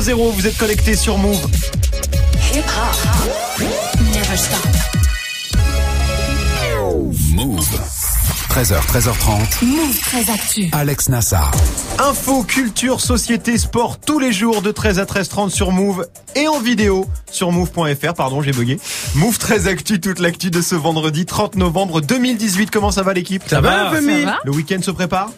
00. Vous êtes connecté sur Move. Hip hop. Never stop. Move. 13h, 13h30. Move très actu. Alex Nassar. Info, culture, société, sport tous les jours de 13 à 13h30 sur Move et en vidéo sur move.fr. Pardon, j'ai bugué. Move 13 actu, toute l'actu de ce vendredi 30 novembre 2018. Comment ça va l'équipe? Ça va, Femi? va Le week-end se prépare?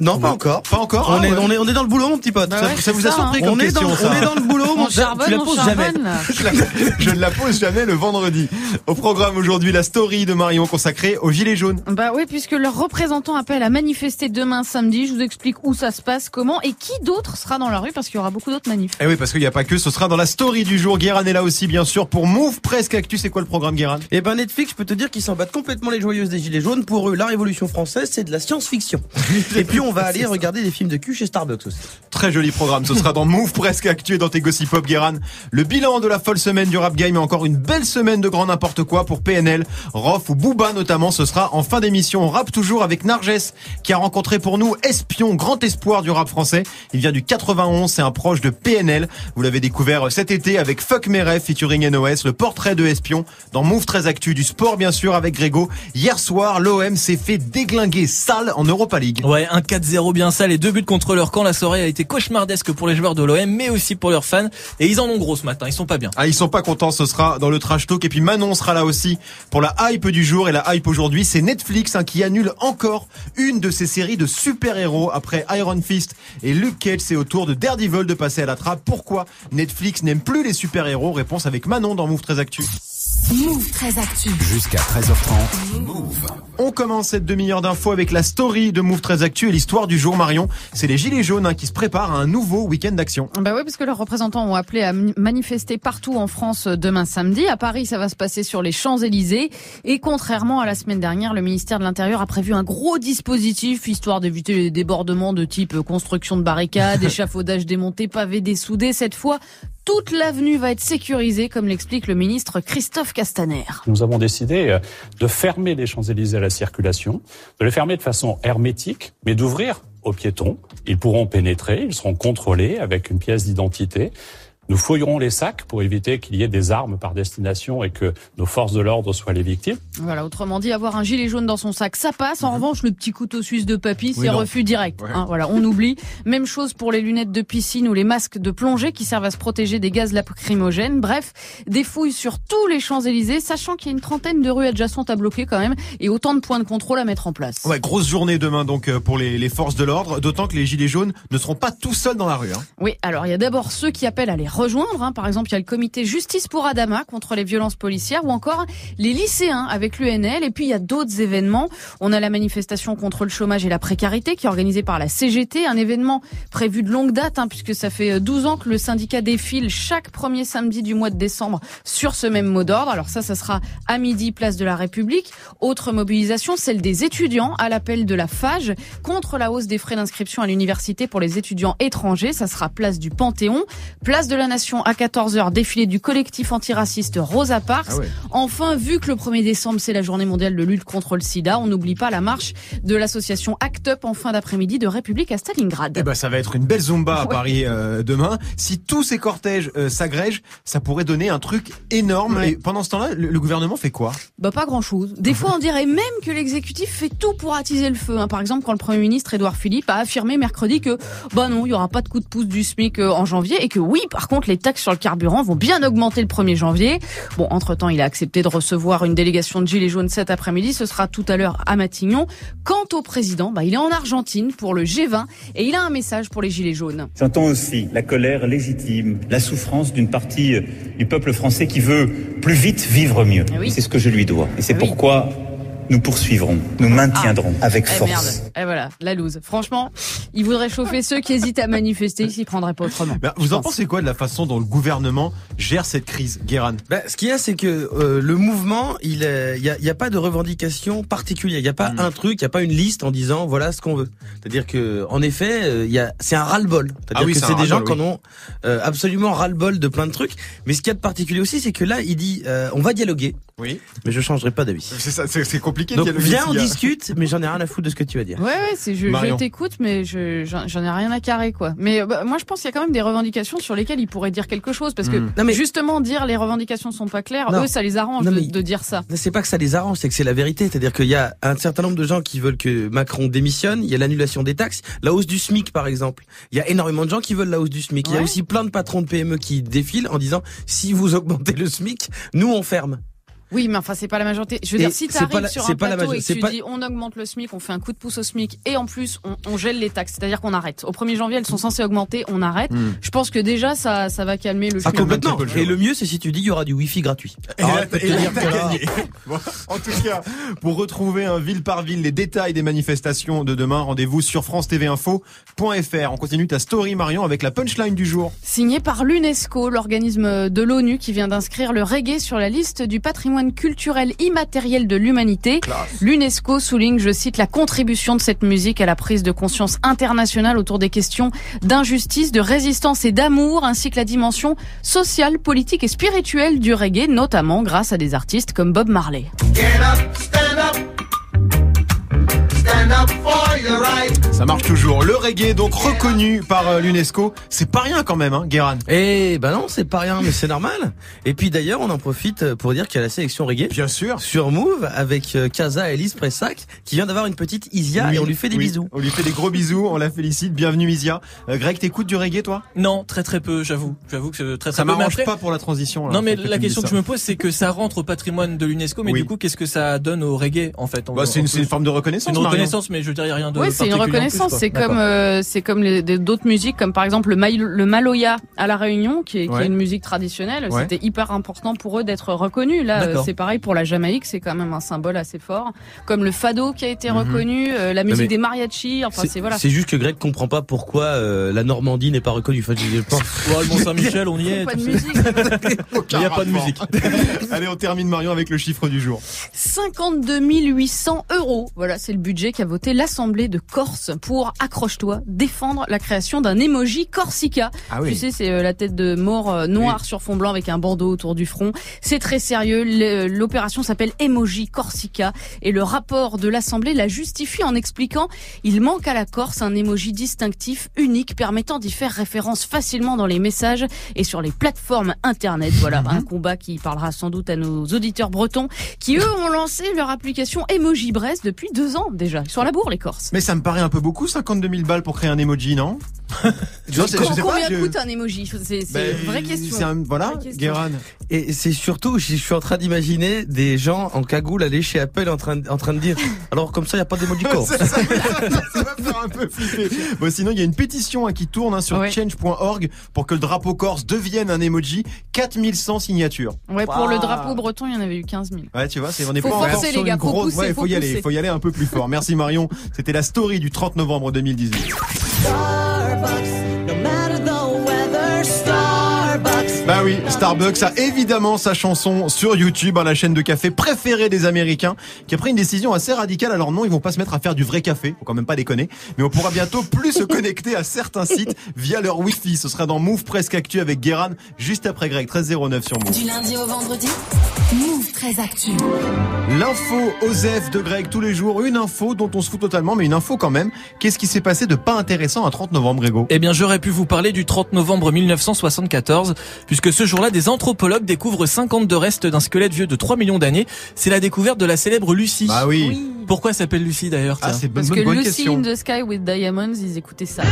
Non, pas encore. Pas encore On, Ah est, ouais. on, est, on est dans le boulot, mon petit pote. Bah Ça- ouais, Ça c'est vous a surpris hein. comme on, est dans, question ça on est dans le boulot, mon charbonne, Tu la poses jamais. Je ne la pose jamais le vendredi. Au programme aujourd'hui, la story de Marion consacrée aux Gilets jaunes. Bah oui, puisque leurs représentants appellent à manifester demain samedi. Je vous explique où ça se passe, comment et qui d'autre sera dans la rue parce qu'il y aura beaucoup d'autres manifs. Eh oui, parce qu'il n'y a pas que, ce sera dans la story du jour. Guéran est là aussi, bien sûr, pour Move Presque Actu. C'est quoi le programme, Guéran? Et ben Netflix, je peux te dire qu'ils s'en battent complètement les joyeuses des Gilets jaunes. Pour eux, la Révolution française, c'est de la science-fiction. Et puis on va aller regarder des films de cul chez Starbucks aussi. Très joli programme. Ce sera dans Move Presque Actu et dans tes Gossip Pop, Guéran. Le bilan de la folle semaine du rap game et encore une belle semaine de grand n'importe quoi pour PNL, Rof ou Booba notamment. Ce sera en fin d'émission. On rappe toujours avec Narges qui a rencontré pour nous Espion, grand espoir du rap français. Il vient du 91, c'est un proche de PNL. Vous l'avez découvert cet été avec Fuck Mes Rêves featuring NOS, le portrait de Espion dans Move très Actu du sport bien sûr avec Grégo. Hier soir, l'OM s'est fait déglinguer sale en Europa League. Ouais, un 4-0 bien sale et deux buts contre leur camp. La soirée a été cauchemardesque pour les joueurs de l'OM, mais aussi pour leurs fans. Et ils en ont gros ce matin, ils sont pas bien. Ah, ils sont pas contents, ce sera dans le trash talk. Et puis Manon sera là aussi pour la hype du jour. Et la hype aujourd'hui, c'est Netflix hein, qui annule encore une de ses séries de super-héros après Iron Fist et Luke Cage. C'est au tour de Daredevil de passer à la trappe. Pourquoi Netflix n'aime plus les super-héros? Réponse avec Manon dans Move très Actu. Move très actu. Jusqu'à 13h30. Move. On commence cette demi-heure d'infos avec la story de Move très Actu et l'histoire du jour Marion. C'est les Gilets jaunes hein, qui se préparent à un nouveau week-end d'action. Bah oui, parce que leurs représentants ont appelé à manifester partout en France euh, demain samedi. À Paris, ça va se passer sur les Champs-Élysées. Et contrairement à la semaine dernière, le ministère de l'Intérieur a prévu un gros dispositif histoire d'éviter les débordements de type euh, construction de barricades, échafaudage démonté, pavés dessoudés. Cette fois, toute l'avenue va être sécurisée, comme l'explique le ministre Christophe Castaner. Nous avons décidé euh, de fermer les Champs-Élysées à la circulation, de les fermer de façon hermétique, mais d'ouvrir aux piétons. Ils pourront pénétrer, ils seront contrôlés avec une pièce d'identité. Nous fouillerons les sacs pour éviter qu'il y ait des armes par destination et que nos forces de l'ordre soient les victimes. Voilà, autrement dit, avoir un gilet jaune dans son sac, ça passe. En revanche, le petit couteau suisse de papy, c'est refus direct. Ouais. hein, voilà, on oublie. Même chose pour les lunettes de piscine ou les masques de plongée qui servent à se protéger des gaz lacrymogènes. Bref, des fouilles sur tous les Champs-Élysées, sachant qu'il y a une trentaine de rues adjacentes à bloquer quand même et autant de points de contrôle à mettre en place. Ouais, grosse journée demain donc euh, pour les, les forces de l'ordre, d'autant que les Gilets jaunes ne seront pas tout seuls dans la rue. Hein. Oui, alors il y a d'abord ceux qui appellent à les rejoindre. hein. Par exemple, il y a le comité Justice pour Adama contre les violences policières ou encore les lycéens avec l'UNL. Et puis il y a d'autres événements. On a la manifestation contre le chômage et la précarité qui est organisée par la CGT, un événement prévu de longue date hein, puisque ça fait 12 ans que le syndicat défile chaque premier samedi du mois de décembre sur ce même mot d'ordre. Alors ça, ça sera à midi, place de la République. Autre mobilisation, celle des étudiants à l'appel de la FAGE contre la hausse des frais d'inscription à l'université pour les étudiants étrangers. Ça sera place du Panthéon. Place de la Nation à 14h, défilé du collectif antiraciste Rosa Parks. Ah ouais. Enfin, vu que le 1er décembre, c'est la journée mondiale de lutte contre le sida, on n'oublie pas la marche de l'association ACT UP en fin d'après-midi de République à Stalingrad. Eh ben ça va être une belle zumba à. Paris euh, demain. Si tous ces cortèges euh, s'agrègent, ça pourrait donner un truc énorme. Ouais. Et pendant ce temps-là, le, le gouvernement fait quoi? Bah pas grand chose. Des fois on dirait même que l'exécutif fait tout pour attiser le feu. hein. Par exemple quand le Premier ministre Édouard Philippe a affirmé mercredi que bah non, il y aura pas de coup de pouce du SMIC euh, en janvier et que oui, par contre les taxes sur le carburant vont bien augmenter le 1er janvier. Bon, entre-temps, il a accepté de recevoir une délégation de Gilets jaunes cet après-midi, ce sera tout à l'heure à Matignon. Quant au président, bah il est en Argentine pour le G20 et il a un message pour les Gilets jaunes. J'entends aussi la colère légitime, la souffrance d'une partie euh, du peuple français qui veut plus vite vivre mieux. Oui. C'est ce que je lui dois. Et c'est oui. pourquoi nous poursuivrons, nous maintiendrons avec Eh force. merde. Et voilà, la loose. Franchement, il voudrait chauffer ceux qui hésitent à manifester, il s'y prendrait pas autrement. Ben, Vous en pense. pensez quoi de la façon dont le gouvernement gère cette crise, Guéran Bah, ce qu'il y a, c'est que euh, le mouvement, il euh, il y, a, y a pas de revendication particulière. Il n'y a pas Mm. un truc, il n'y a pas une liste en disant voilà ce qu'on veut. C'est-à-dire que, en effet, euh, il y a, c'est un ras-le-bol. C'est-à-dire Ah oui, que c'est des gens qui en ont euh, absolument ras-le-bol de plein de trucs. Mais ce qu'il y a de particulier aussi, c'est que là, il dit euh, on va dialoguer, Oui. mais je changerai pas d'avis. C'est ça, c'est c'est compliqué. Compliqué de Donc viens, on discute, mais j'en ai rien à foutre de ce que tu vas dire. Ouais, ouais, c'est je, je t'écoute, mais je j'en j'en ai rien à carrer quoi. Mais bah, moi, je pense qu'il y a quand même des revendications sur lesquelles il pourrait dire quelque chose, parce que Mm. Non, mais- justement dire les revendications sont pas claires, Non. eux, ça les arrange Non, de, mais- de dire ça. C'est pas que ça les arrange, c'est que c'est la vérité. C'est-à-dire qu'il y a un certain nombre de gens qui veulent que Macron démissionne. Il y a l'annulation des taxes, la hausse du SMIC par exemple. Il y a énormément de gens qui veulent la hausse du SMIC. Il y a aussi plein de patrons de PME qui défilent en disant si vous augmentez le SMIC, nous on ferme. Oui, mais enfin, c'est pas la majorité. Je veux Et dire, si c'est tu pas arrives la- sur c'est un pas la plateau majo- et que tu pas- dis on augmente le SMIC, on fait un coup de pouce au SMIC et en plus on, on gèle les taxes, c'est-à-dire qu'on arrête. Au 1er janvier, elles sont censées augmenter, on arrête. Hmm. Je pense que déjà ça ça va calmer le Ah, complètement. peu Et le mieux, c'est si tu dis il y aura du Wi-Fi gratuit. Et là, là, là-. Bon, en tout cas, pour retrouver un ville par ville les détails des manifestations de demain, rendez-vous sur france-tv-info.fr. On continue ta story Marion avec la punchline du jour. Signé par l'UNESCO, l'organisme de l'ONU qui vient d'inscrire le reggae sur la liste du patrimoine culturel immatériel de l'humanité. L'UNESCO souligne, je cite, la contribution de cette musique à la prise de conscience internationale autour des questions d'injustice, de résistance et d'amour, ainsi que la dimension sociale, politique et spirituelle du reggae, notamment grâce à des artistes comme Bob Marley. Ça marche toujours. Le reggae, donc reconnu par euh, l'UNESCO, c'est pas rien quand même, hein, Guéran. Eh ben non, c'est pas rien, mais c'est normal. Et puis d'ailleurs, on en profite pour dire qu'il y a la sélection reggae. Bien sûr. Sur Move avec euh, Kaza et Elise Pressac qui vient d'avoir une petite Isia Oui, et on lui fait des oui. bisous. On lui fait des gros bisous, on la félicite. Bienvenue Isia. Euh, Greg, t'écoutes du reggae toi? Non, très très peu, j'avoue. J'avoue que c'est très très Ça peu. Mais m'arrange après- pas pour la transition. là, Non mais que la question que je ça. me pose c'est que ça rentre au patrimoine de l'UNESCO mais Oui. du coup qu'est-ce que ça donne au reggae en fait Bah, c'est une, forme de reconnaissance. une Marion. reconnaissance mais je dirais rien de Oui, c'est une reconnaissance. C'est comme euh, c'est comme d'autres musiques, comme par exemple le, Maï- le Maloya à la Réunion, qui est, qui Ouais. est une musique traditionnelle. Ouais. C'était hyper important pour eux d'être reconnus. Là, c'est pareil pour la Jamaïque, c'est quand même un symbole assez fort. Comme le fado qui a été Mhm. reconnu, euh, la musique mais des mariachis. Enfin, c'est voilà. C'est juste que Greg comprend pas pourquoi euh, la Normandie n'est pas reconnue. Enfin, je pense. Ouais, le Mont Saint-Michel on y est. Pas de musique. Il y a pas de musique. Allez, on termine Marion avec le chiffre du jour. 52 800 euros. Voilà, c'est le budget qu'a voté l'Assemblée de Corse pour, accroche-toi, défendre la création d'un emoji Corsica. Ah Tu sais, c'est euh, la tête de mort euh, noire sur fond blanc avec un bandeau autour du front. C'est très sérieux. L'opération s'appelle Emoji Corsica et le rapport de l'Assemblée la justifie en expliquant il manque à la Corse un emoji distinctif, unique, permettant d'y faire référence facilement dans les messages et sur les plateformes internet. Voilà, un combat qui parlera sans doute à nos auditeurs bretons qui eux ont lancé leur application Emoji Brest depuis deux ans déjà. Sur la bourre les Corses. Mais ça me paraît un peu beaucoup, 52 000 balles pour créer un emoji, non? Non, je sais pas, Combien je- coûte un emoji C'est c'est Ben, une vraie question. c'est un- voilà, Vraie question. Guéran. Et c'est surtout, je suis en train d'imaginer des gens en cagoule aller chez Apple en train, de- en train de dire. Alors comme ça, il y a pas d'émoji corps. ça, ça- va faire un peu flipper. Bon, sinon, il y a une pétition hein, qui tourne hein, sur Ouais. change.org pour que le drapeau corse devienne un emoji. 4100 signatures. Ouais, pour le drapeau breton, il y en avait eu 15 000. Ouais, tu vois, c'est on est Faut pas encore forcer, sur les gars, une faut grosse. pousser, ouais, faut faut y aller, faut y aller un peu plus fort. Merci Marion. C'était la story du 30 novembre 2018. No matter. Bah oui, Starbucks a évidemment sa chanson sur YouTube, hein, la chaîne de café préférée des Américains, qui a pris une décision assez radicale. Alors non, ils vont pas se mettre à faire du vrai café, faut quand même pas déconner, mais on pourra bientôt plus se connecter à certains sites via leur Wi-Fi. Ce sera dans Move Presque Actu avec Guéran, juste après Greg, 1309 sur Move. Du lundi au vendredi, Move très actu. L'info Osef de Greg tous les jours, une info dont on se fout totalement, mais une info quand même. Qu'est-ce qui s'est passé de pas intéressant un 30 novembre, Grégo? Eh bien, j'aurais pu vous parler du 30 novembre 1974, puisque ce jour-là, des anthropologues découvrent 52 restes d'un squelette vieux de 3 millions d'années. C'est la découverte de la célèbre Lucie. Bah oui. Pourquoi s'appelle Lucie d'ailleurs Ah, tiens c'est bonne, Parce bonne, que bonne Lucy question. in the Sky with Diamonds, ils écoutaient ça.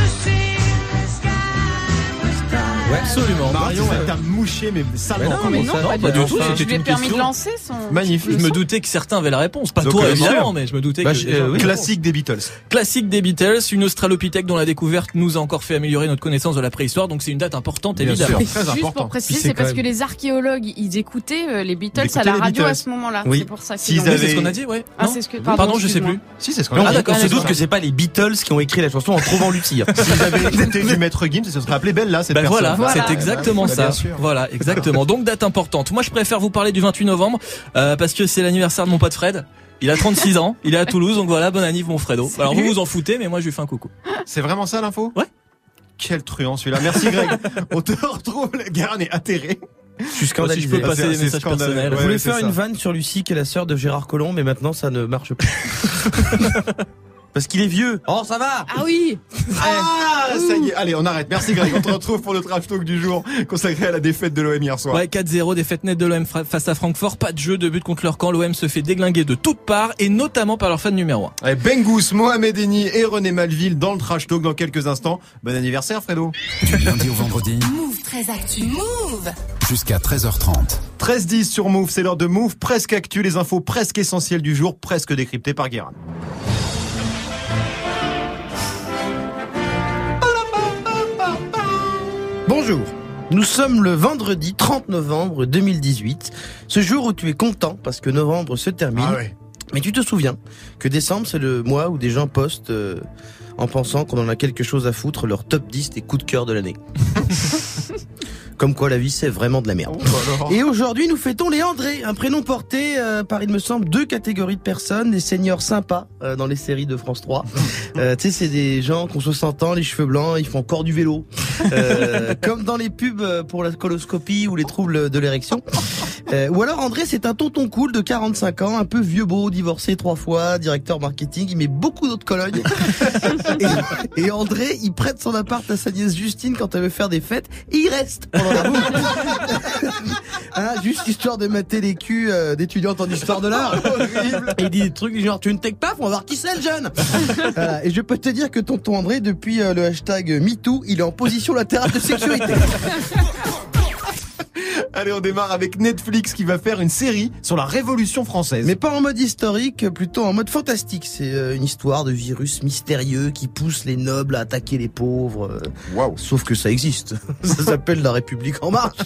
Ouais, absolument. Marion, elle ça. t'a mouché, mais salement. Mais non, mais non, ça pas du tout, Je lui ai permis de lancer son. Magnifique. Je me doutais que certains avaient la réponse, pas Donc, toi euh, évidemment, mais je me doutais Bah, que euh. Classique des Beatles. Classique des Beatles, une australopithèque dont la découverte nous a encore fait améliorer notre connaissance de la préhistoire, donc c'est une date importante Bien évidemment. sûr. Très Juste important. pour préciser, c'est parce que les archéologues, ils écoutaient euh, les Beatles à la radio à ce moment-là. Oui. C'est pour ça qu'ils c'est ce qu'on a dit, ouais. Ah, Non c'est ce que. Pardon, je sais plus. Si, c'est ce qu'on Donc, a Ah, dit. d'accord, on se c'est doute ça. que c'est pas les Beatles qui ont écrit la chanson en trouvant Lucie. S'ils avaient écouté du maître Gims, ça se serait appelé Belle là, cette Ben personne. voilà, Voilà. c'est exactement Bah, ça. Voilà, exactement. Donc date importante. Moi, je préfère vous parler du 28 novembre euh, parce que c'est l'anniversaire de mon pote Fred. Il a 36 ans, il est à Toulouse, donc voilà, bon anniv mon Fredo. Alors vous vous en foutez, mais moi je lui fais un coucou. C'est vraiment ça l'info? Ouais. Quel truand celui-là. Merci Greg. On te retrouve. Guérin est atterré. Je suis Si je peux passer des messages scandaleux. personnels. Je Ouais, voulais c'est faire ça. une vanne sur Lucie qui est la sœur de Gérard Collomb, mais maintenant ça ne marche pas. Parce qu'il est vieux. Oh, ça va Ah oui Ah, ça y est. Allez, on arrête. Merci Greg. On te retrouve pour le trash talk du jour consacré à la défaite de l'OM hier soir. Ouais, 4-0, défaite nette de l'OM face à Francfort. Pas de jeu, de but contre leur camp. L'OM se fait déglinguer de toutes parts et notamment par leur fan numéro 1. Allez, Bengous, Mohamed Eni et René Malville dans le trash talk dans quelques instants. Bon anniversaire, Fredo. Du lundi au vendredi Move très actu. Move jusqu'à 13h30. 13-10 sur Move, c'est l'heure de Move, presque actu, les infos presque essentielles du jour, presque décryptées par Guérin. Bonjour. Nous sommes le vendredi 30 novembre 2018. Ce jour où tu es content parce que novembre se termine. Ah ouais. Mais tu te souviens que décembre, c'est le mois où des gens postent, euh, en pensant qu'on en a quelque chose à foutre, leur top 10 des coups de cœur de l'année. Comme quoi la vie, c'est vraiment de la merde. Et aujourd'hui, nous fêtons les André, un prénom porté euh, par, il me semble, deux catégories de personnes, des seniors sympas euh, dans les séries de France 3. Euh, tu sais, c'est des gens qu'on se sentant, les cheveux blancs, ils font encore du vélo. Euh, comme dans les pubs pour la coloscopie ou les troubles de l'érection. Euh, ou alors André, c'est un tonton cool de 45 ans, un peu vieux beau, divorcé trois fois, directeur marketing, il met beaucoup d'autres colognes. et, et André, il prête son appart à sa nièce Justine quand elle veut faire des fêtes, et il reste pendant la. Hein, juste histoire de mater les culs euh, d'étudiantes en histoire de l'art. Et il dit des trucs du genre tu ne tech pas, on va voir qui c'est le jeune. Voilà. Et je peux te dire que tonton André, depuis euh, le hashtag MeToo, il est en position latérale de sécurité. Allez, on démarre avec Netflix qui va faire une série sur la Révolution française. Mais pas en mode historique, plutôt en mode fantastique. C'est euh, une histoire de virus mystérieux qui pousse les nobles à attaquer les pauvres. euh, Waouh. Sauf que ça existe. ça s'appelle la République en marche.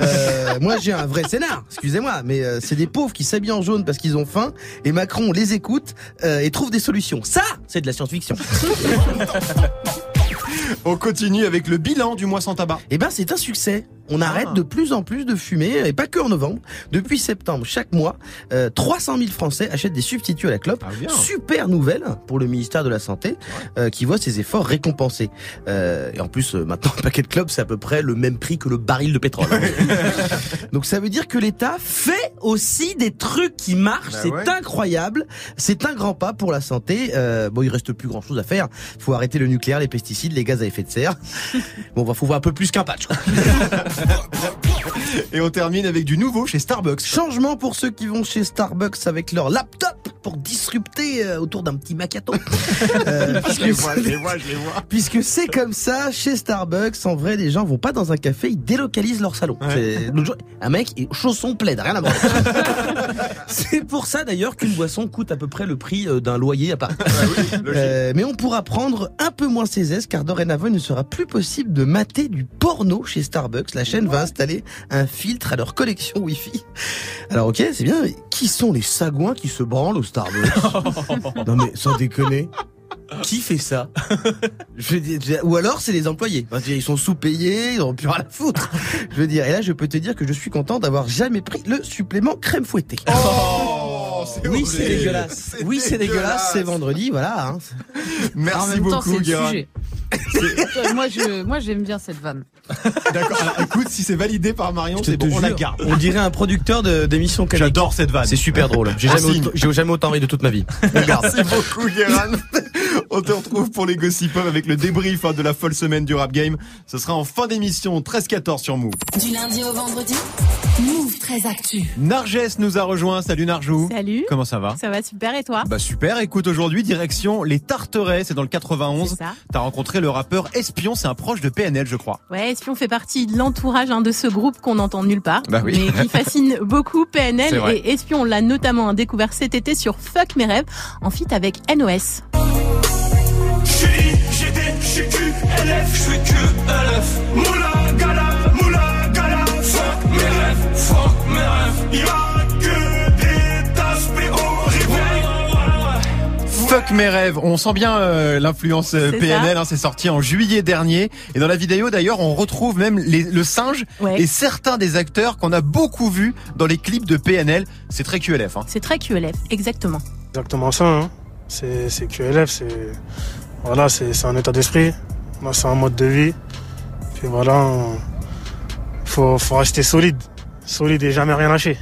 Euh, moi, j'ai un vrai scénar. Excusez-moi, mais c'est des pauvres qui s'habillent en jaune parce qu'ils ont faim. Et Macron les écoute euh, et trouve des solutions. Ça, c'est de la science-fiction. On continue avec le bilan du mois sans tabac. Eh ben, c'est un succès. On arrête Ah. de plus en plus de fumer, et pas que en novembre. Depuis septembre, chaque mois, euh, 300 000 Français achètent des substituts à la clope. Ah. Super nouvelle pour le ministère de la Santé, euh, qui voit ses efforts récompensés. Euh, et en plus, euh, maintenant, un paquet de clopes, c'est à peu près le même prix que le baril de pétrole. Donc ça veut dire que l'État fait aussi des trucs qui marchent. Bah c'est ouais. incroyable. C'est un grand pas pour la santé. Euh, bon, il reste plus grand chose à faire. Faut arrêter le nucléaire, les pesticides, les gaz à effet de serre. bon, va faut voir un peu plus qu'un patch. fuck, fuck. Et on termine avec du nouveau chez Starbucks. Changement pour ceux qui vont chez Starbucks avec leur laptop pour disrupter euh, autour d'un petit macaton. Euh, Je les vois, je les vois, je les vois. Puisque c'est comme ça, chez Starbucks, en vrai, les gens vont pas dans un café, ils délocalisent leur salon. Ouais. Jour, un mec chausson plaid, rien à voir. c'est pour ça d'ailleurs qu'une boisson coûte à peu près le prix euh, d'un loyer à Paris. Euh, mais on pourra prendre un peu moins ses aises car dorénavant il ne sera plus possible de mater du porno chez Starbucks. La chaîne va installer un filtre à leur collection Wi-Fi. Alors ok, c'est bien, mais qui sont les sagouins qui se branlent au Starbucks Non mais sans déconner. Qui fait ça je veux dire, je- Ou alors c'est les employés. Parce qu'ils sont sous-payés, ils ont plus rien à foutre. Je veux dire, et là je peux te dire que je suis content d'avoir jamais pris le supplément crème fouettée. Oh, oui, c'est dégueulasse. Oui, c'est dégueulasse. C'est vendredi, voilà. hein. En Merci même temps, c'est beaucoup, le Guérin. sujet. Moi, je, moi, j'aime bien cette vanne. D'accord. Alors, écoute, si c'est validé par Marion, c'est bon, on la jure, garde. On dirait un producteur de- d'émission. J'adore cette vanne. C'est super drôle. J'ai jamais, autant- jamais autant ri de toute ma vie. Merci beaucoup, Guérin. On te retrouve pour les Gossip avec le débrief hein, de la folle semaine du rap game. Ce sera en fin d'émission, 13-14 sur Move. Du lundi au vendredi, Move très actu. Narges nous a rejoint. Salut Narjou. Salut. Comment ça va Ça va super et toi Bah super, écoute aujourd'hui direction les Tarterets, c'est dans le 91. C'est ça. T'as rencontré le rappeur Espion, c'est un proche de PNL je crois. Ouais, Espion fait partie de l'entourage hein, de ce groupe qu'on entend nulle part, Bah oui. mais qui fascine beaucoup PNL. Et Espion on l'a notamment découvert cet été sur Fuck mes rêves, en feat avec NOS. J'suis GD, j'suis QLF, j'suis QLF. Moula gala, moula gala, fuck mes rêves, fuck mes rêves. Y'a que des tasses PO Fuck mes rêves, on sent bien euh, l'influence euh, PNL, hein, c'est sorti en juillet dernier. Et dans la vidéo d'ailleurs, on retrouve même les- le singe Ouais. et certains des acteurs qu'on a beaucoup vus dans les clips de PNL. C'est très QLF. Hein. C'est très QLF, exactement. Exactement ça. Hein. C'est, c'est QLF, c'est voilà, c'est, un état d'esprit. C'est un mode de vie. Puis voilà, on- faut, faut rester solide. solide et jamais rien lâché.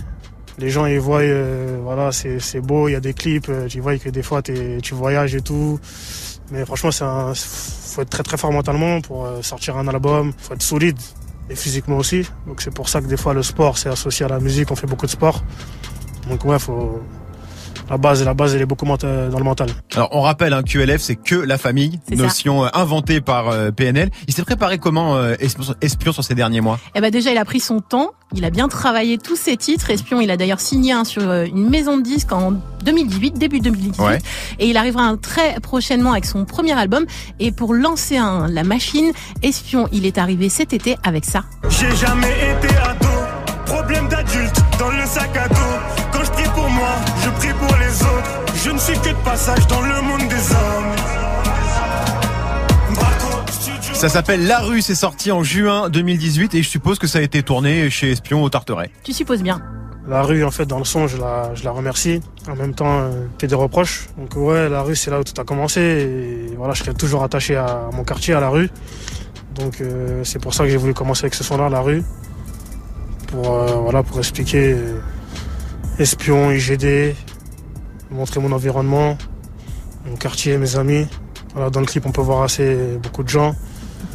Les gens ils voient, euh, voilà, c'est beau, il y a des clips, euh, tu vois que des fois tu voyages et tout. Mais franchement, un, faut être très très fort mentalement pour euh, sortir un album. Faut être solide et physiquement aussi. Donc c'est pour ça que des fois le sport c'est associé à la musique. On fait beaucoup de sport. Donc ouais, faut la base, la base elle est beaucoup menta- dans le mental. Alors on rappelle, hein, QLF c'est que la famille, C'est ça. notion euh, inventée par euh, PNL. Il s'est préparé comment euh, espion, sur ces derniers mois? Eh ben déjà, il a pris son temps. Il a bien travaillé tous ses titres. Espion, il a d'ailleurs signé un sur euh, une maison de disques en 2018, début 2018. Ouais. Et il arrivera un très prochainement avec son premier album. Et pour lancer un, la machine, Espion, il est arrivé cet été avec ça. J'ai jamais été ado, problème d'adulte dans le sac à dos. Moi, je prie pour les autres. Je ne suis que de passage dans le monde des hommes. Ça s'appelle La Rue, c'est sorti en juin 2018 et je suppose que ça a été tourné chez Espion au Tarteret. Tu supposes bien. La rue, en fait, dans le son, je la, je la remercie. En même temps, euh, fait des reproches. Donc ouais, la rue, c'est là où tout a commencé. Et voilà, je serai toujours attaché à mon quartier, à la rue. Donc euh, c'est pour ça que j'ai voulu commencer avec ce son-là, la rue. Pour, euh, voilà, pour expliquer euh, espion, IGD, montrer mon environnement, mon quartier, mes amis. Voilà, dans le clip, on peut voir assez beaucoup de gens.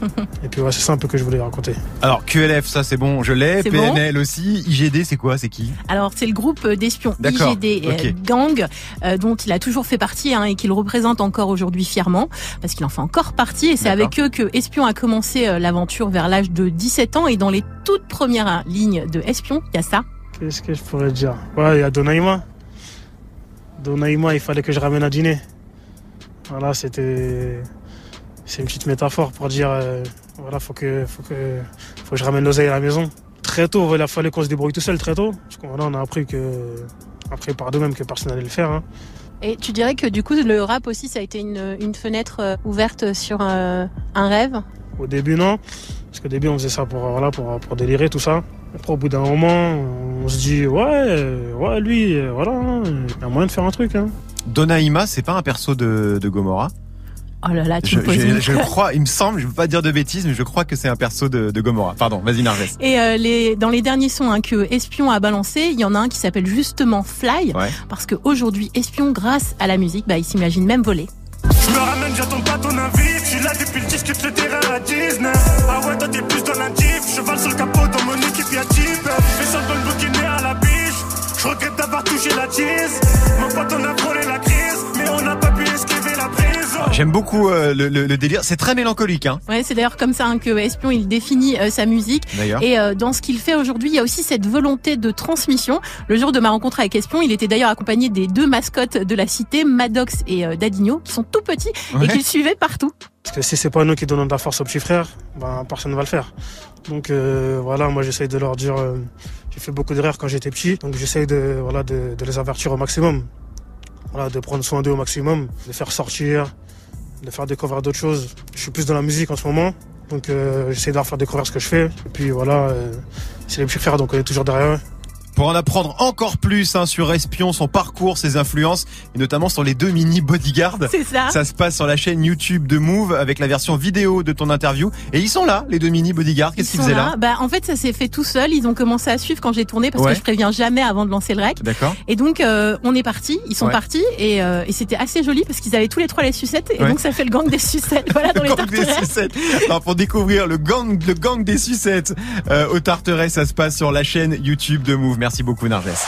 Et puis ouais, c'est ça un peu que je voulais raconter. Alors QLF, ça c'est bon, je l'ai. Bon PNL aussi. IGD, c'est quoi? C'est qui? Alors c'est le groupe d'espions D'accord, IGD euh. Gang euh, dont il a toujours fait partie hein, et qu'il représente encore aujourd'hui fièrement parce qu'il en fait encore partie et c'est avec eux que Espion a commencé euh, l'aventure vers l'âge de 17 ans et dans les toutes premières lignes de Espion, il y a ça. Qu'est-ce que je pourrais dire? Ouais, il y a Donaïma. Donaïma, il fallait que je ramène à dîner. Voilà, c'était. C'est une petite métaphore pour dire. euh, voilà, faut que, faut que, faut que je ramène l'oseille à la maison. Très tôt, il fallait qu'on se débrouille tout seul très tôt. Parce qu'on on a appris que. Après, par deux-mêmes, que personne n'allait le faire. hein. Et tu dirais que du coup le rap aussi ça a été une, une fenêtre euh, ouverte sur euh, un rêve? Au début, non. Parce qu'au début, on faisait ça pour, voilà, pour, pour délirer, tout ça. Après, au bout d'un moment, on se dit, ouais, ouais, lui, voilà, il y a moyen de faire un truc. Hein. Donaïma, c'est pas un perso de, de Gomorrah Oh là là, tu je, me poses je- une- je crois, il me semble, je veux pas dire de bêtises, mais je crois que c'est un perso de, de Gomorrah. Pardon, vas-y Narges. Et euh, les, dans les derniers sons hein, que Espion a balancé, il y en a un qui s'appelle justement Fly, Ouais. parce qu'aujourd'hui Espion, grâce à la musique, bah, il s'imagine même voler. Je me ramène, j'attends pas ton avis. Je suis là depuis le disque, le terrain à 19. Ah ouais, toi t'es plus dans la jeep. Cheval sur le mon équipe y'a Jeep. Fais ça dans le bouquinet à la biche. Je regrette d'avoir touché la cheese. Mon pote, on a frôlé la crise. Mais on n'a pas pu esquiver la prison. J'aime beaucoup euh, le, le- le délire. C'est très mélancolique, hein. Ouais, c'est d'ailleurs comme ça hein, que Espion il définit euh, sa musique. D'ailleurs. Et euh, dans ce qu'il fait aujourd'hui, il y a aussi cette volonté de transmission. Le jour de ma rencontre avec Espion, il était d'ailleurs accompagné des deux mascottes de la cité, Maddox et euh, Dadigno, qui sont tout petits Ouais. et qu'il suivait partout. Parce que si c'est pas nous qui donnons de la force aux petits frères, ben personne ne va le faire. Donc euh, voilà, moi j'essaye de leur dire, euh, j'ai fait beaucoup d'erreurs quand j'étais petit, donc j'essaye de voilà de, les avertir au maximum, voilà de prendre soin d'eux au maximum, de les faire sortir, de faire découvrir d'autres choses. Je suis plus dans la musique en ce moment, donc euh, j'essaie de leur faire découvrir ce que je fais. Et puis voilà, euh, c'est les petits frères, donc on est toujours derrière eux. Pour en apprendre encore plus hein, sur Espion, son parcours, ses influences, et notamment sur les deux mini bodyguards. C'est ça. Ça se passe sur la chaîne YouTube de Move avec la version vidéo de ton interview. Et ils sont là, les deux mini bodyguards. Qu'est-ce Ils qu'ils sont faisaient là, Bah, en fait, ça s'est fait tout seul. Ils ont commencé à suivre quand j'ai tourné parce Ouais. que je préviens jamais avant de lancer le rec. D'accord. Et donc, euh, on est parti. Ils sont Ouais. partis et, euh, et c'était assez joli parce qu'ils avaient tous les trois les sucettes et Ouais. donc ça fait le gang des sucettes. Voilà dans Le les gang des sucettes. Alors pour découvrir le gang, le gang des sucettes euh, au Tarteret, ça se passe sur la chaîne YouTube de Move. Merci beaucoup Narges.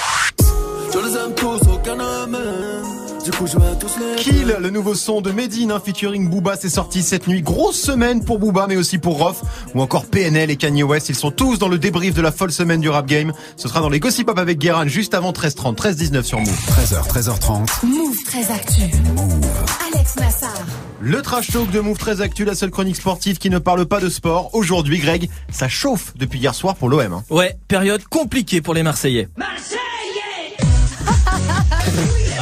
Du coup, je vais tous les. Kill, le nouveau son de Medine, hein, featuring Booba, c'est sorti cette nuit. Grosse semaine pour Booba, mais aussi pour Rof, ou encore PNL et Kanye West. Ils sont tous dans le débrief de la folle semaine du rap game. Ce sera dans les Gossip Pop avec Guérin, juste avant 13h30, 13h19 sur Move. 13h, 13h30. Move très actu. Alex Nassar. Le trash talk de Move très actu, la seule chronique sportive qui ne parle pas de sport. Aujourd'hui, Greg, ça chauffe depuis hier soir pour l'OM. hein. Ouais, période compliquée pour les Marseillais.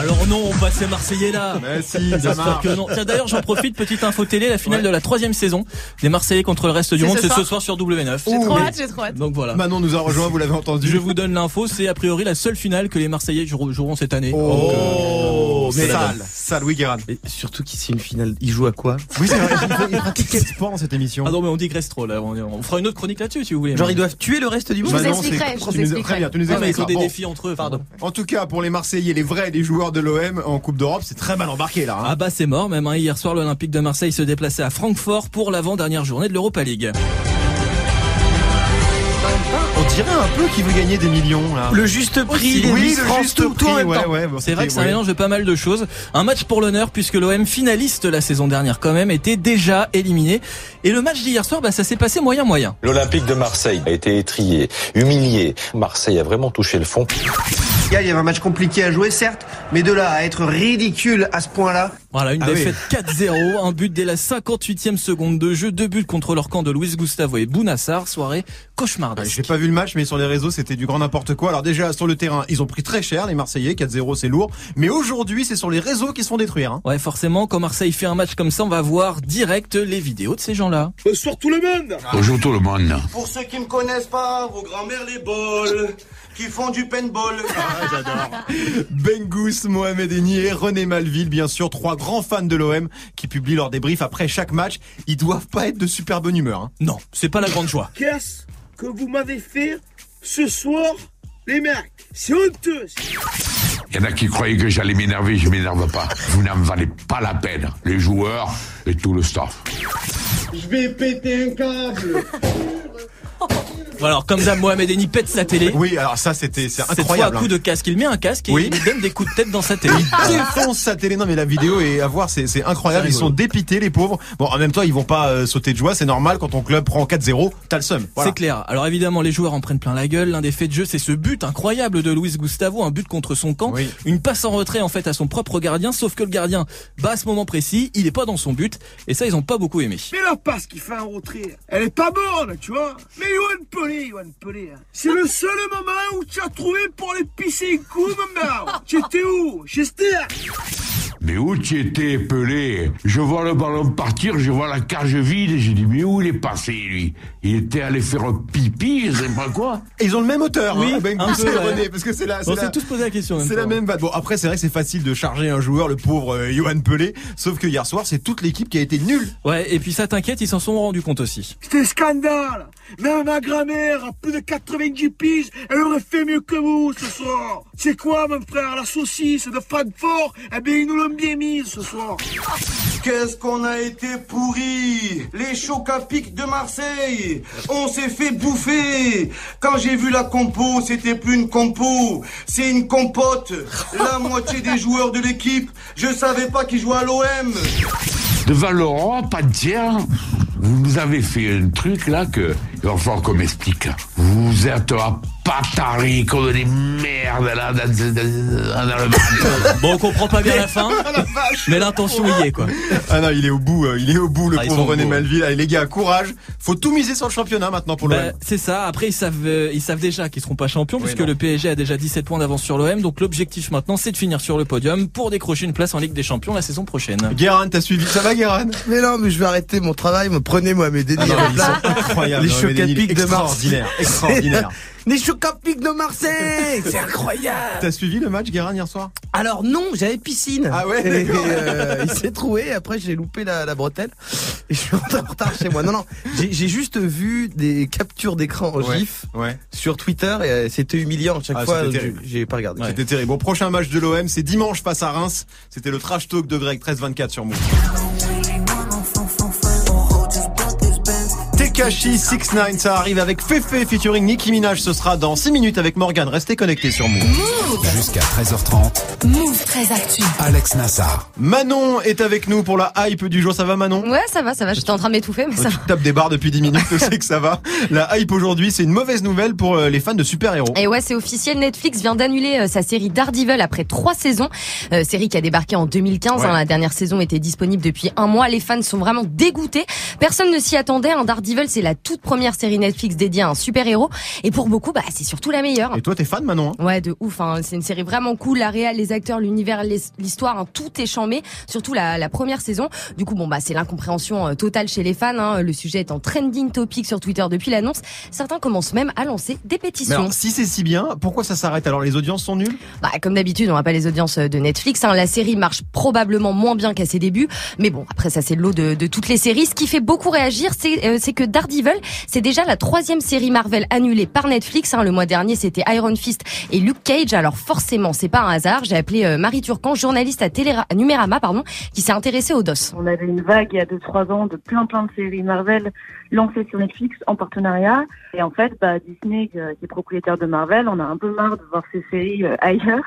Alors non, on passe les Marseillais là. Mais si, ça sûr marche. que non. Tiens, d'ailleurs, j'en profite, petite info télé, la finale de la troisième saison des Marseillais contre le reste du monde, ce c'est ce soir sur W9. J'ai trop hâte, j'ai trop hâte. Donc voilà. Manon nous a rejoint, vous l'avez entendu. Je vous donne l'info, c'est a priori la seule finale que les Marseillais joueront, joueront cette année. Oh, Donc, euh, mais sale, sale, oui, Guérin. Et surtout qu'il c'est une finale. Il joue à quoi Oui, c'est vrai. Il, pratique quel sport dans cette émission Ah non mais on digresse trop là, on, on fera une autre chronique là-dessus si vous voulez. Genre ils doivent tuer le reste du monde. Je vous Bah expliquerai, je vous. Très bien, tu nous mais ils expliqueras. ont des Bon. défis entre eux. Pardon. En tout cas, pour les Marseillais, les vrais, les joueurs de l'OM en Coupe d'Europe, c'est très mal embarqué là. hein. Ah bah c'est mort même hein. hier soir l'Olympique de Marseille se déplaçait à Francfort pour l'avant-dernière journée de l'Europa League. Dirait un peu qu'il veut gagner des millions là. Le juste prix, les oui, le France, juste tout, tout en prix, même ouais, temps. ouais, bon, C'est vrai que c'est un mélange de pas mal de choses. Un match pour l'honneur puisque l'OM finaliste la saison dernière quand même était déjà éliminé. Et le match d'hier soir, bah, ça s'est passé moyen moyen. L'Olympique de Marseille a été étrié, humilié. Marseille a vraiment touché le fond. Il y avait un match compliqué à jouer, certes, mais de là à être ridicule à ce point-là. Voilà, une Ah oui. défaite 4-0, un but dès la 58e seconde de jeu, deux buts contre leur camp de Luis Gustavo et Bounassar, soirée cauchemardesque. J'ai pas vu le match, mais sur les réseaux, c'était du grand n'importe quoi. Alors déjà, sur le terrain, ils ont pris très cher, les Marseillais. 4-0, c'est lourd. Mais aujourd'hui, c'est sur les réseaux qu'ils se font détruire. hein. Ouais, forcément, quand Marseille fait un match comme ça, on va voir direct les vidéos de ces gens-là. Bonsoir tout le monde Bonjour tout le monde. Pour ceux qui me connaissent pas, vos grands-mères les bols, qui font du paintball. Bengus, Mohamed Eni et René Malville, bien sûr, trois grands fans de l'OM qui publient leur débrief après chaque match. Ils doivent pas être de super bonne humeur. hein. Non, c'est pas la grande joie. Qu'est-ce que vous m'avez fait ce soir, les mecs? C'est honteux Il y en a qui croyaient que j'allais m'énerver, je m'énerve pas. Vous n'en valez pas la peine, les joueurs et tout le staff. Je vais péter un câble. Voilà, alors comme ça, Mohamed Eni pète sa télé. Oui, alors ça, c'était, c'est incroyable. coup hein. de casque, il met un casque et Oui. il donne des coups de tête dans sa télé. Il défonce sa télé. Non, mais la vidéo est à voir, c'est, c'est incroyable. Ils sont dépités, les pauvres. Bon, en même temps, ils vont pas euh, sauter de joie. C'est normal quand ton club prend 4-0. T'as le seum. Voilà. C'est clair. Alors évidemment, les joueurs en prennent plein la gueule. L'un des faits de jeu, c'est ce but incroyable de Luis Gustavo, un but contre son camp, Oui. une passe en retrait en fait à son propre gardien. Sauf que le gardien, bah à ce moment précis, il est pas dans son but. Et ça, ils ont pas beaucoup aimé. Mais la passe qui fait un retrait, elle est pas bonne, tu vois Mais Yohan Pelé, Yohan Pelé, c'est le seul moment où tu as trouvé pour les pisser un coup, mon gars Tu étais où? J'étais Mais où tu étais, Pelé? Je vois le ballon partir, je vois la cage vide, et j'ai dit, mais où il est passé, lui? Il était allé faire pipi, je sais pas quoi. Et ils ont le même auteur. Oui, hein, Bengus un peu, et ouais. René, parce que c'est la, c'est On s'est tous posé la question. C'est la même vanne. Bon, après, c'est vrai que c'est facile de charger un joueur, le pauvre euh, Johan Pelé. Sauf que hier soir, c'est toute l'équipe qui a été nulle. Ouais, et puis ça t'inquiète, ils s'en sont rendus compte aussi. C'était scandale Même ma grand-mère, à plus de 90 piges, elle aurait fait mieux que vous ce soir. C'est quoi, mon frère, la saucisse de Francfort Eh bien, ils nous l'ont bien mise ce soir. Qu'est-ce qu'on a été pourris Les chocs à pic de Marseille. On s'est fait bouffer. Quand j'ai vu la compo, c'était plus une compo, c'est une compote. La moitié des joueurs de l'équipe, je savais pas qu'ils jouaient à l'OM Devant l'Europe entière, vous nous avez fait un truc là que, il va falloir qu'on m'explique. Vous êtes à patari comme des merdes là dans, dans- dans- dans le Bon, on comprend pas bien la fin, mais l'intention y est quoi. Ah non, il est au bout, euh, il est au bout, le Ah, ils pauvre sont René. Malville. Allez, les gars, courage. Faut tout miser sur le championnat maintenant pour Bah, l'OM. c'est ça. Après, ils savent, euh, ils savent déjà qu'ils seront pas champions Oui, puisque non. le PSG a déjà 17 points d'avance sur l'OM. Donc l'objectif maintenant, c'est de finir sur le podium pour décrocher une place en Ligue des Champions la saison prochaine. Guérin, t'as suivi Ça va, Guérin? Mais non, mais je vais arrêter mon travail, me prenez-moi mes dénis Ah non, à ils plat. sont incroyables. Les Non, chocs mais à il est pic de. Extraordinaire, extraordinaire. Les pic de Marseille? C'est incroyable T'as suivi le match, Guérin, hier soir? Alors non, j'avais piscine. Ah ouais, Et, euh, Il s'est trouvé, après j'ai loupé la, la bretelle. Et je suis en retard chez moi. Non, non, j'ai juste vu des captures d'écran en Ouais, GIF Ouais. sur Twitter et euh, c'était humiliant à chaque Ah, fois. j'ai- J'ai pas regardé. Ouais. C'était terrible. Bon, prochain match de l'OM, c'est dimanche face à Reims. C'était le trash talk de Greg 13-24 sur Move. Tekashi 69, ça arrive avec Fefe featuring Nicki Minaj. Ce sera dans 6 minutes avec Morgan. Restez connectés sur Move. Jusqu'à 13h30, Move très actu. Alex Nassar. Manon est avec nous pour la hype du jour. Ça va Manon? Ouais, ça va, ça va. J'étais en train de m'étouffer, mais ça Tu tapes des barres depuis 10 minutes, je sais que ça va. La hype aujourd'hui, c'est une mauvaise nouvelle pour euh, les fans de super-héros. Et ouais, c'est officiel. Netflix vient d'annuler euh, sa série Daredevil après trois saisons. Euh, série qui a débarqué en 2015. Ouais. hein. la dernière saison était disponible depuis un mois. Les fans sont vraiment dégoûtés. Personne ne s'y attendait. Un Daredevil C'est la toute première série Netflix dédiée à un super-héros. Et pour beaucoup, bah, c'est surtout la meilleure. Et toi, t'es fan, Manon hein? Ouais, de ouf. Hein. C'est une série vraiment cool. La réal, les acteurs, l'univers, l'histoire, hein, tout est chambé. Surtout la, la première saison. Du coup, bon bah c'est l'incompréhension euh, totale chez les fans. Hein. Le sujet est en trending topic sur Twitter depuis l'annonce. Certains commencent même à lancer des Mais pétitions. alors, si c'est si bien, pourquoi ça s'arrête? Alors, les audiences sont nulles? Bah, comme d'habitude, on n'a pas les audiences de Netflix. Hein. La série marche probablement moins bien qu'à ses débuts, mais bon, après ça c'est le lot de, de toutes les séries. Ce qui fait beaucoup réagir, c'est euh, c'est que Daredevil, c'est déjà la troisième série Marvel annulée par Netflix. Hein. Le mois dernier, c'était Iron Fist et Luke Cage. Alors forcément, c'est pas un hasard. J'ai appelé euh, Marie Turcan, journaliste à, Téléra- à Numérama, pardon, qui s'est intéressée au DOS. On avait une vague il y a 2-3 ans de plein plein de séries Marvel lancées sur Netflix en partenariat. Et en fait, bah, Disney, euh, qui est propriétaire de Marvel, on a un peu marre de voir ces séries euh, ailleurs.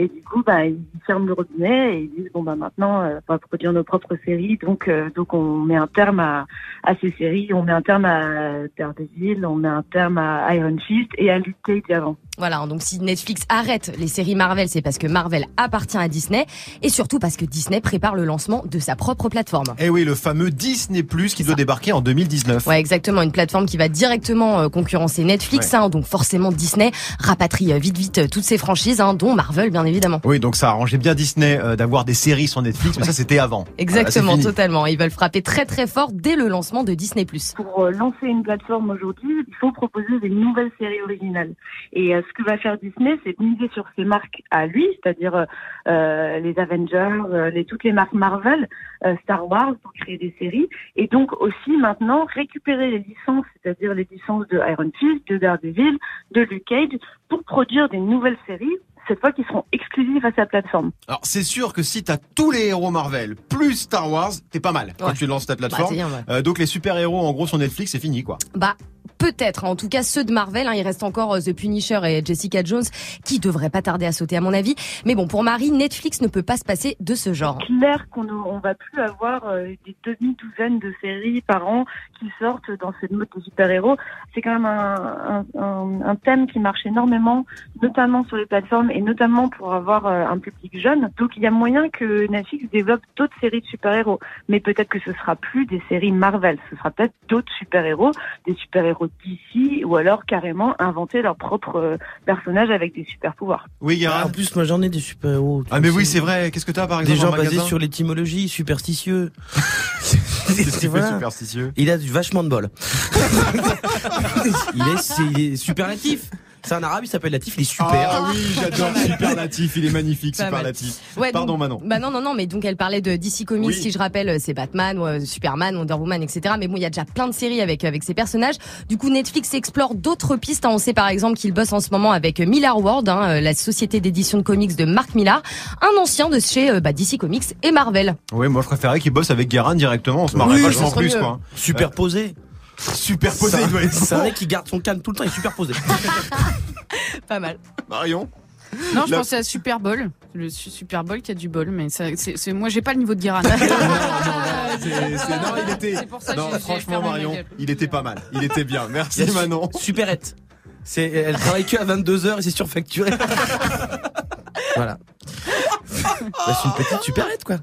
Et du coup, bah, ils ferment le robinet et ils disent bon bah maintenant, euh, on va produire nos propres séries. Donc, euh, donc on met un terme à, à ces séries. On met un terme à Daredevil, on met un terme à Iron Fist et à Luke Cage avant. Voilà, hein, donc si Netflix arrête les séries Marvel, c'est parce que Marvel appartient à Disney et surtout parce que Disney prépare le lancement de sa propre plateforme. Eh oui, le fameux Disney Plus qui doit débarquer en 2019. Ouais, exactement, une plateforme qui va directement euh, concurrencer Netflix, Ouais. hein, donc forcément Disney rapatrie euh, vite vite euh, toutes ses franchises, hein, dont Marvel bien évidemment. Oui, donc ça arrangeait bien Disney euh, d'avoir des séries sur Netflix, mais ça c'était avant. Exactement, Voilà, totalement. Ils veulent frapper très très fort dès le lancement de Disney+. Pour euh, lancer une plateforme aujourd'hui, il faut proposer des nouvelles séries originales. Et euh, ce que va faire Disney, c'est de miser sur ses marques à lui, c'est-à-dire les Avengers, euh, les, toutes les marques Marvel, euh, Star Wars, pour créer des séries. Et donc aussi maintenant récupérer les licences, c'est-à-dire les licences de Iron Fist, de Daredevil, de Luke Cage, pour produire des nouvelles séries, cette fois qui seront exclusives à sa plateforme. Alors c'est sûr que si t'as tous les héros Marvel plus Star Wars, t'es pas mal quand tu lances ta plateforme. Bah, bien, ouais. Euh, donc les super héros en gros sur Netflix, c'est fini quoi. Bah peut-être, hein. en tout cas ceux de Marvel, hein, il reste encore euh, The Punisher et Jessica Jones qui devraient pas tarder à sauter à mon avis. Mais bon, pour Marie, Netflix ne peut pas se passer de ce genre. clair qu'on ne- on va plus avoir euh, des demi-douzaines de séries par an qui sortent dans cette mode de super-héros. C'est quand même un, un, un- un thème qui marche énormément, notamment sur les plateformes et notamment pour avoir euh, un public jeune. Donc il y a moyen que Netflix développe d'autres séries de super-héros. Mais peut-être que ce sera plus des séries Marvel, ce sera peut-être d'autres super-héros, des super-héros d'ici ou alors carrément inventer leur propre euh, personnage avec des super-pouvoirs. Oui, Guérin. En plus, moi j'en ai des super-héros. Ah mais oui, c'est vrai. Qu'est-ce que t'as par exemple Des gens basés sur l'étymologie, superstitieux. Fait Voilà. superstitieux Il a du vachement de bol. il, est, c'est- il est superlatif. C'est un arabe, il s'appelle Latif, il est super. Ah oui, j'adore superlatif, il est magnifique Pas mal. superlatif. Ouais, Pardon donc- Manon. Bah non, non, non, mais donc elle parlait de DC Comics, Oui. si je rappelle, c'est Batman, euh, Superman, Wonder Woman, etc. Mais bon, il y a déjà plein de séries avec, avec ces personnages. Du coup, Netflix explore d'autres pistes. hein. On sait par exemple qu'il bosse en ce moment avec Millar World, hein, euh, la société d'édition de comics de Mark Millar, un ancien de chez euh, bah, DC Comics et Marvel. Oui, moi je préférais qu'il bosse avec Guérin directement, on se marrait Oui, vachement plus mieux. quoi. Superposé. Superposé, il doit être C'est un mec qui garde son calme tout le temps, il est superposé. Pas mal. Marion Non, je La- pensais à Super Bowl. Le su- Super Bowl qui a du bol, mais ça, moi j'ai pas le niveau de Guérin. Non, il était. Ça non, franchement, Marion, il était pas mal. Il était bien. Merci Manon. su- Superette. C'est, elle travaille que à 22h et c'est surfacturé. voilà. Bah, c'est une petite superette, quoi.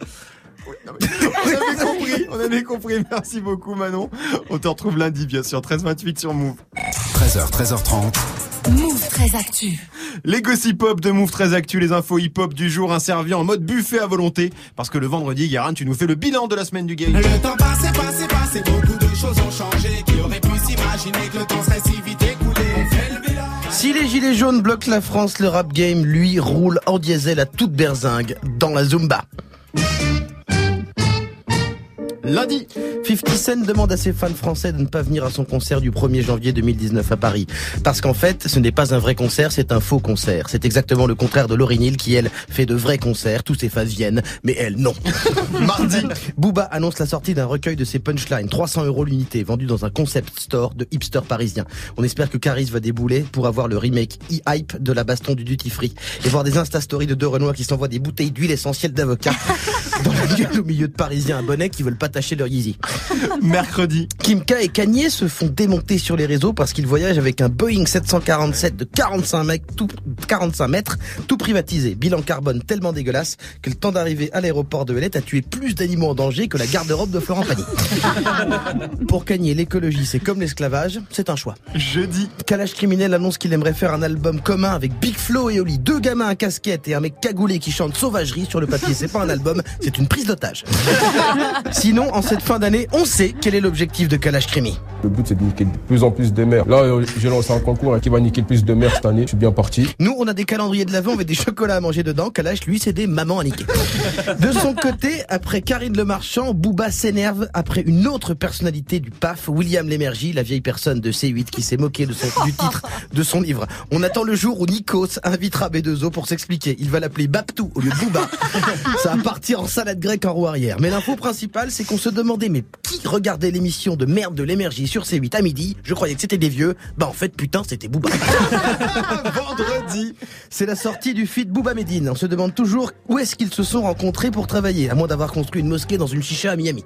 On avait compris, on avait compris. Merci beaucoup Manon. On te retrouve lundi, bien sûr, 13-28 sur Move. 13h, 13h30. Move très actu. Les gossip hop de Move très actu, les infos hip hop du jour, servi en mode buffet à volonté. Parce que le vendredi, Guérin, tu nous fais le bilan de la semaine du game. Le temps passé, passé, passé, beaucoup de choses ont changé. Qui aurait pu s'imaginer que le temps serait si vite écoulé On fait le bilan. Si les gilets jaunes bloquent la France, le rap game, lui, roule en diesel à toute berzingue dans la Zumba. Lundi, 50 Cent demande à ses fans français de ne pas venir à son concert du 1er janvier 2019 à Paris. Parce qu'en fait, ce n'est pas un vrai concert, c'est un faux concert. C'est exactement le contraire de Lauryn Hill qui, elle, fait de vrais concerts. Tous ses fans viennent, mais elle, non. Mardi, Booba annonce la sortie d'un recueil de ses punchlines. 300 euros l'unité, vendu dans un concept store de hipster parisien. On espère que Caris va débouler pour avoir le remake e-hype de la baston du duty free. Et voir des Insta Stories de deux Renois qui s'envoient des bouteilles d'huile essentielle d'avocat. dans la gueule au milieu de Parisiens à bonnet qui veulent pas tâcher leur Yeezy. Mercredi. Kim K et Kanye se font démonter sur les réseaux parce qu'ils voyagent avec un Boeing 747 de 45 mètres, tout, 45 mètres, tout privatisé. Bilan carbone tellement dégueulasse que le temps d'arriver à l'aéroport de Vélette a tué plus d'animaux en danger que la garde-robe de Florent Pagny. Pour Kanye, l'écologie, c'est comme l'esclavage, c'est un choix. Jeudi. Kalash criminel annonce qu'il aimerait faire un album commun avec Big Flo et Oli, deux gamins à casquette et un mec cagoulé qui chante sauvagerie sur le papier. C'est pas un album, c'est une prise d'otage. Sinon, en cette fin d'année, on sait quel est l'objectif de Kalash Crimi. Le but, c'est de niquer de plus en plus de mères. Là, euh, j'ai lancé un concours hein, qui va niquer plus de mères cette année. Je suis bien parti. Nous, on a des calendriers de l'avant avec des chocolats à manger dedans. Kalash, lui, c'est des mamans à niquer. De son côté, après Karine Le Marchand, Booba s'énerve après une autre personnalité du PAF, William Lémergie, la vieille personne de C8 qui s'est moqué de son, du titre de son livre. On attend le jour où Nikos invitera B2O pour s'expliquer. Il va l'appeler Baptou au lieu de Booba. Ça va partir en salade grecque en roue arrière. Mais l'info principale, c'est qu'on se demandait, mais qui regardait l'émission de merde de l'énergie sur C8 à midi Je croyais que c'était des vieux. Bah en fait, putain, c'était Booba. Vendredi. C'est la sortie du feat Booba Medine. On se demande toujours où est-ce qu'ils se sont rencontrés pour travailler, à moins d'avoir construit une mosquée dans une chicha à Miami.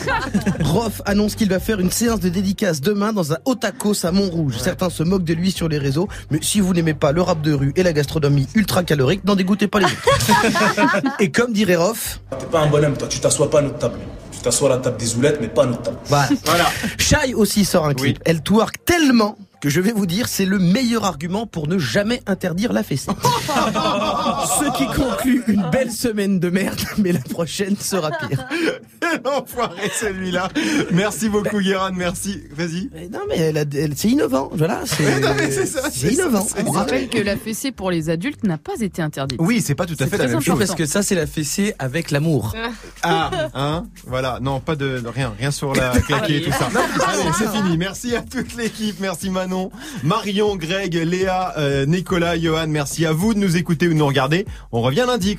Rof annonce qu'il va faire une séance de dédicace demain dans un Otakos à Montrouge. Certains se moquent de lui sur les réseaux, mais si vous n'aimez pas le rap de rue et la gastronomie ultra calorique, n'en dégoûtez pas les autres. et comme dirait Rof, T'es pas un bonhomme, toi, tu t'assois pas à notre table. T'assois à la table des oulettes, mais pas à notre table. Voilà. Shai aussi sort un clip. Elle twerk tellement que je vais vous dire, c'est le meilleur argument pour ne jamais interdire la fessée. Ce qui conclut une belle semaine de merde, mais la prochaine sera pire. L'enfoiré celui-là. Merci beaucoup Guérin, merci. Vas-y. Non mais elle a- elle- c'est innovant, voilà. C'est innovant. c'est On rappelle que la fessée pour les adultes n'a pas été interdite. Oui, c'est pas tout à fait la même chose. Parce que ça, c'est la fessée avec l'amour. Ah, hein, voilà. Non, pas de rien, rien sur la claquée et tout ça. Allez, c'est fini. Merci à toute l'équipe. Merci Marion, Greg, Léa, euh, Nicolas, Johan. Merci à vous de nous écouter ou de nous regarder. On revient lundi.